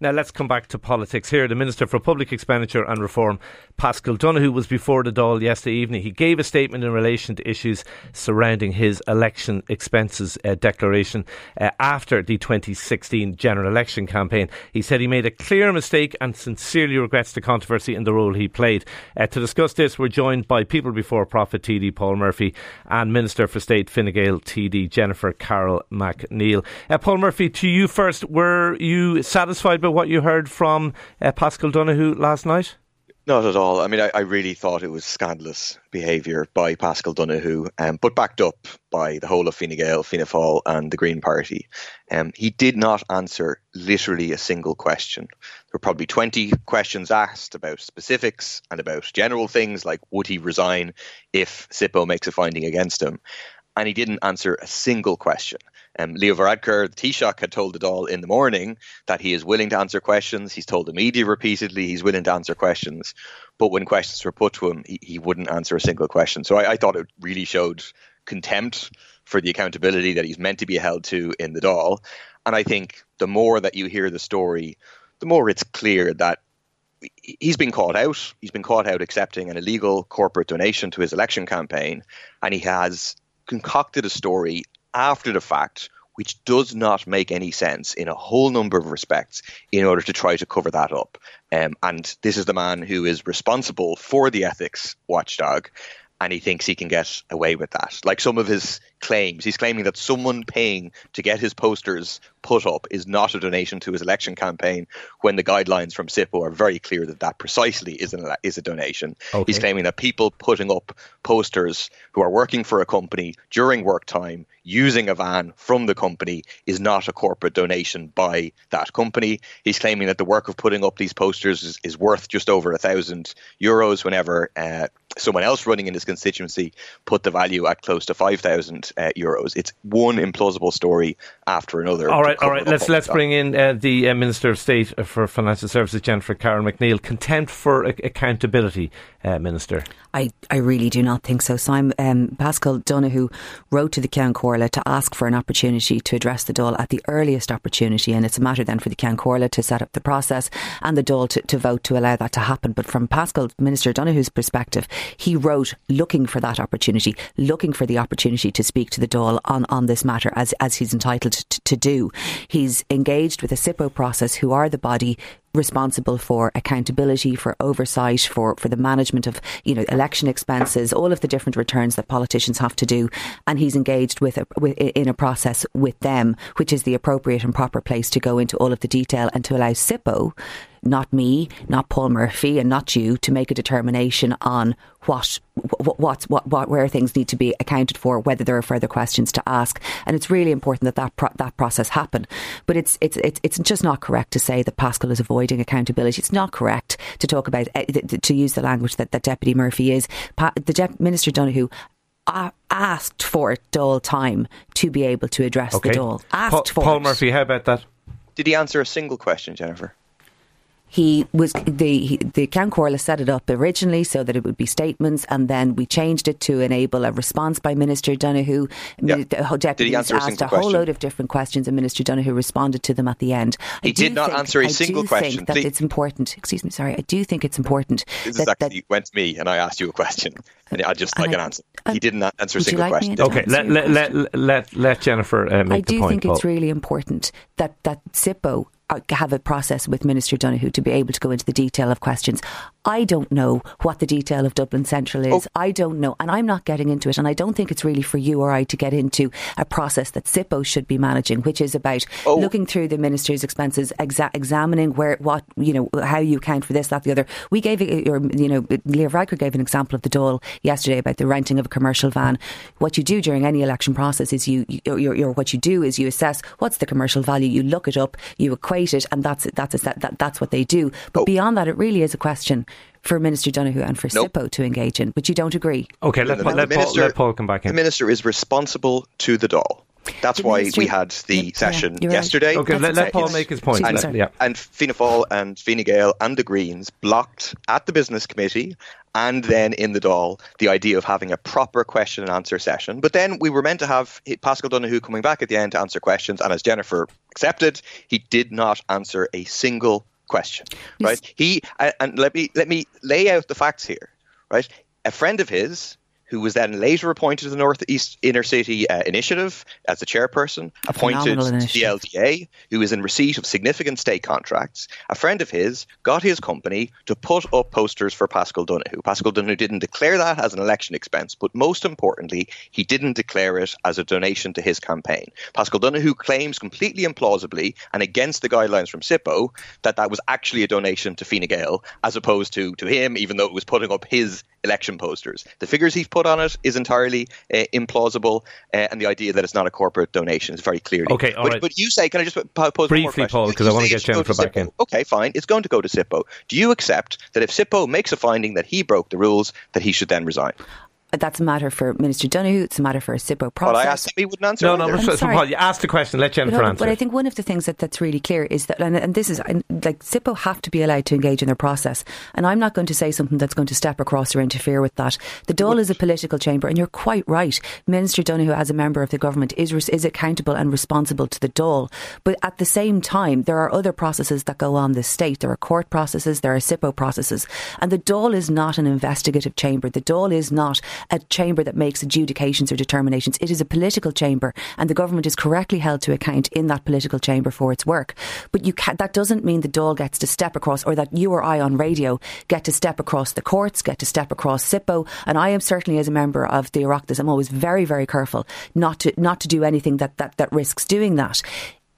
Now let's come back to politics here. The Minister for Public Expenditure and Reform, Paschal Donohoe, was before the Dáil yesterday evening. He gave a statement in relation to issues surrounding his election expenses uh, declaration uh, after the 2016 general election campaign. He said he made a clear mistake and sincerely regrets the controversy and the role he played. Uh, to discuss this, we're joined by People Before Profit TD Paul Murphy and Minister for State Fine Gael TD Jennifer Carroll MacNeill. Uh, Paul Murphy, to you first. Were you satisfied what you heard from uh, Paschal Donohoe last night? Not at all. I mean, I, I really thought it was scandalous behaviour by Paschal Donohoe, um, but backed up by the whole of Fine Gael, Fianna Fáil, and the Green Party. Um, he did not answer literally a single question. There were probably 20 questions asked about specifics and about general things like would he resign if SIPO makes a finding against him? And he didn't answer a single question. Um, Leo Varadkar, the Taoiseach, had told the Dáil in the morning that he is willing to answer questions. He's told the media repeatedly he's willing to answer questions. But when questions were put to him, he, he wouldn't answer a single question. So I, I thought it really showed contempt for the accountability that he's meant to be held to in the Dáil. And I think the more that you hear the story, the more it's clear that he's been caught out. He's been caught out accepting an illegal corporate donation to his election campaign, and he has concocted a story after the fact, which does not make any sense in a whole number of respects in order to try to cover that up. Um, and this is the man who is responsible for the ethics watchdog, and he thinks he can get away with that. Like some of his claims, he's claiming that someone paying to get his posters put up is not a donation to his election campaign when the guidelines from SIPO are very clear that that precisely is, an, is a donation. Okay. He's claiming that people putting up posters who are working for a company during work time using a van from the company is not a corporate donation by that company. He's claiming that the work of putting up these posters is, is worth just over a thousand euros whenever uh, someone else running in his constituency put the value at close to 5,000 uh, euros. It's one implausible story after another. All right, all right. Let's let's bring in uh, the uh, Minister of State for Financial Services, Jennifer Carroll MacNeill. Contempt for accountability, uh, Minister. I, I really do not think so. Simon um, Paschal Donohoe wrote to the Ceann Comhairle to ask for an opportunity to address the Dáil at the earliest opportunity, and it's a matter then for the Ceann Comhairle to set up the process and the Dáil to, to vote to allow that to happen. But from Paschal Minister Donohoe's perspective, he wrote looking for that opportunity, looking for the opportunity to speak to the Dáil on, on this matter as, as he's entitled to, to do. He's engaged with a SIPO process, who are the body responsible for accountability, for oversight, for, for the management of, you know, election expenses, all of the different returns that politicians have to do. And he's engaged with, a, with in a process with them, which is the appropriate and proper place to go into all of the detail and to allow SIPO not me, not Paul Murphy, and not you to make a determination on what what, what, what, where things need to be accounted for, whether there are further questions to ask, and it's really important that that pro- that process happen. But it's it's it's it's just not correct to say that Paschal is avoiding accountability. It's not correct to talk about uh, to use the language that, that Deputy Murphy is. Pa- the De- Minister Donohoe asked for it all time to be able to address okay. the Dáil. Asked Paul, for Paul it. Murphy, how about that? Did he answer a single question, Jennifer? He was the the Ceann Comhairle set it up originally so that it would be statements, and then we changed it to enable a response by Minister Donohoe. Yep. The deputies asked a, a whole question? load of different questions, and Minister Donohoe responded to them at the end. He I did not think, answer a I single do question. Think that Please. it's important. Excuse me, sorry. I do think it's important. This that, is actually went to me, and I asked you a question, and I just And like I- an answer. and He didn't answer a single like question. Okay, let let, question? let let let Jennifer uh, make I the do point. think it's really important that that SIPO uh, Uh, have a process with Minister Donohoe to be able to go into the detail of questions. I don't know what the detail of Dublin Central is. Oh. I don't know, and I'm not getting into it. And I don't think it's really for you or I to get into a process that SIPO should be managing, which is about Oh. looking through the minister's expenses, exa- examining where what you know how you account for this, that, the other. We gave, it- or you know, Leo Varadkar gave an example of the Dáil yesterday about the renting of a commercial van. What you do during any election process is you, you you're, you're, what you do is you assess what's the commercial value, you look it up, you equate it, and that's that's a, that, that's what they do. But Oh. beyond that, it really is a question for Minister Donohoe and for Nope. SIPO to engage in. which you don't agree? Okay, let, The- Paul- the let, Paul, let Paul come back in. The minister is responsible to the Dáil. That's The why ministry- we had the Yeah, session you're right. yesterday. Okay, That's let, let Paul make his point. And- Let- sorry. yeah. And Fianna Fáil and Fine Gael and the Greens blocked at the business committee and then in the Dáil the idea of having a proper question and answer session. But then we were meant to have Paschal Donohoe coming back at the end to answer questions, and as Jennifer accepted, he did not answer a single question. Right? He and- and let me let me lay out the facts here. Right? A friend of his who was then later appointed to the Northeast Inner City uh, Initiative as the chairperson, appointed to the. LDA, who is in receipt of significant state contracts. A friend of his got his company to put up posters for Paschal Donohoe. Paschal Donohoe didn't declare that as an election expense, but most importantly, he didn't declare it as a donation to his campaign. Paschal Donohoe claims completely implausibly and against the guidelines from SIPO that that was actually a donation to Fine Gael as opposed to, to him, even though it was putting up his election posters. The figures he's put on it is entirely uh, implausible, uh, and the idea that it's not a corporate donation is very clearly. Okay, all but, right. but you say, can I just po- pose Briefly, question? Paul, You- 'cause I get it should go Jennifer to back in. Okay, fine. It's going to go to SIPO. Do you accept that if SIPO makes a finding that he broke the rules, that he should then resign? That's a matter for Minister Donohoe. It's a matter for a SIPO process. Well, I asked him, he wouldn't answer. No, no, either. but so, so sorry. Paul, you asked the question. Let But, Jennifer hold on, answer. but I think one of the things that, that's really clear is that, and, and this is and, like SIPO have to be allowed to engage in their process. And I'm not going to say something that's going to step across or interfere with that. The Dáil is a political chamber, and you're quite right. Minister Donohoe, as a member of the government, is is accountable and responsible to the Dáil. But at the same time, there are other processes that go on this state. There are court processes, there are SIPO processes, and the Dáil is not an investigative chamber. The Dáil is not a chamber that makes adjudications or determinations. It is a political chamber, and the government is correctly held to account in that political chamber for its work. But you ca that doesn't mean the Dáil gets to step across, or that you or I on radio get to step across the courts, get to step across SIPO. And I am certainly, as a member of the Oireachtas, I'm always very, very careful not to not to do anything that that, that risks doing that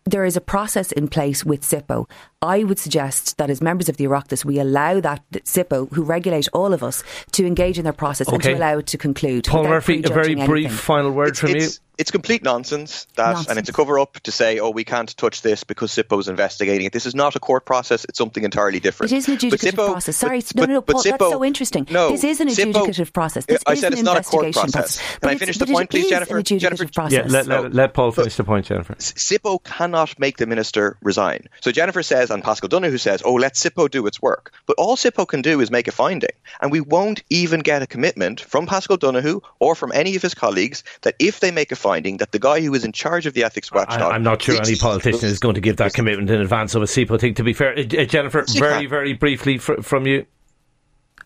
there is a process in place with SIPO. I would suggest that as members of the Oireachtas, we allow that that SIPO, who regulate all of us, to engage in their process and Okay. to allow it to conclude. Paul Murphy, a very brief anything. final word it's, from you. It's, it's complete nonsense that, and it's a cover up to say, oh, we can't touch this because SIPO is investigating it. This is not a court process; it's something entirely different. It is an But adjudicative SIPO process. Sorry, but- no, no, no, but Paul, that's so interesting. No, this is an SIPO adjudicative process. This I is said an it's not a court investigation process. process. Can But I it's- finish the point, please, Jennifer? Jennifer- process. yeah, let, let, let Paul finish the point, Jennifer. SIPO cannot make the minister resign. So Jennifer says, and Paschal Donohoe says, oh, let SIPO do its work. But all SIPO can do is make a finding. And we won't even get a commitment from Paschal Donohoe or from any of his colleagues that if they make a finding that the guy who is in charge of the ethics I, watchdog. I'm not sure any politician is going to give that commitment in advance of a SIPO thing. To be fair, Uh, uh, Jennifer, very, very briefly fr- from you.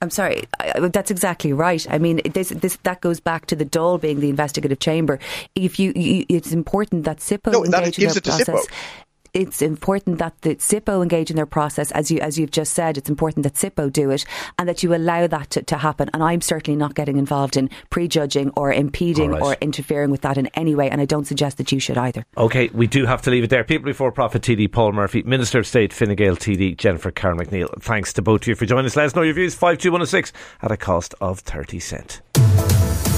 I'm sorry, I, I- that's exactly right. I mean, this, this that goes back to the Dáil being the investigative chamber. If you, you it's important that SIPO No, that engage in gives their it to SIPO. It's important that the SIPO engage in their process, as you as you've just said. It's important that SIPO do it, and that you allow that to, to happen. And I'm certainly not getting involved in prejudging or impeding right. or interfering with that in any way. And I don't suggest that you should either. Okay, we do have to leave it there. People Before Profit TD Paul Murphy, Minister of State Fine Gael TD Jennifer Carroll MacNeill. Thanks to both of you for joining us. Let us know your views. 52106 at a cost of 30 cent.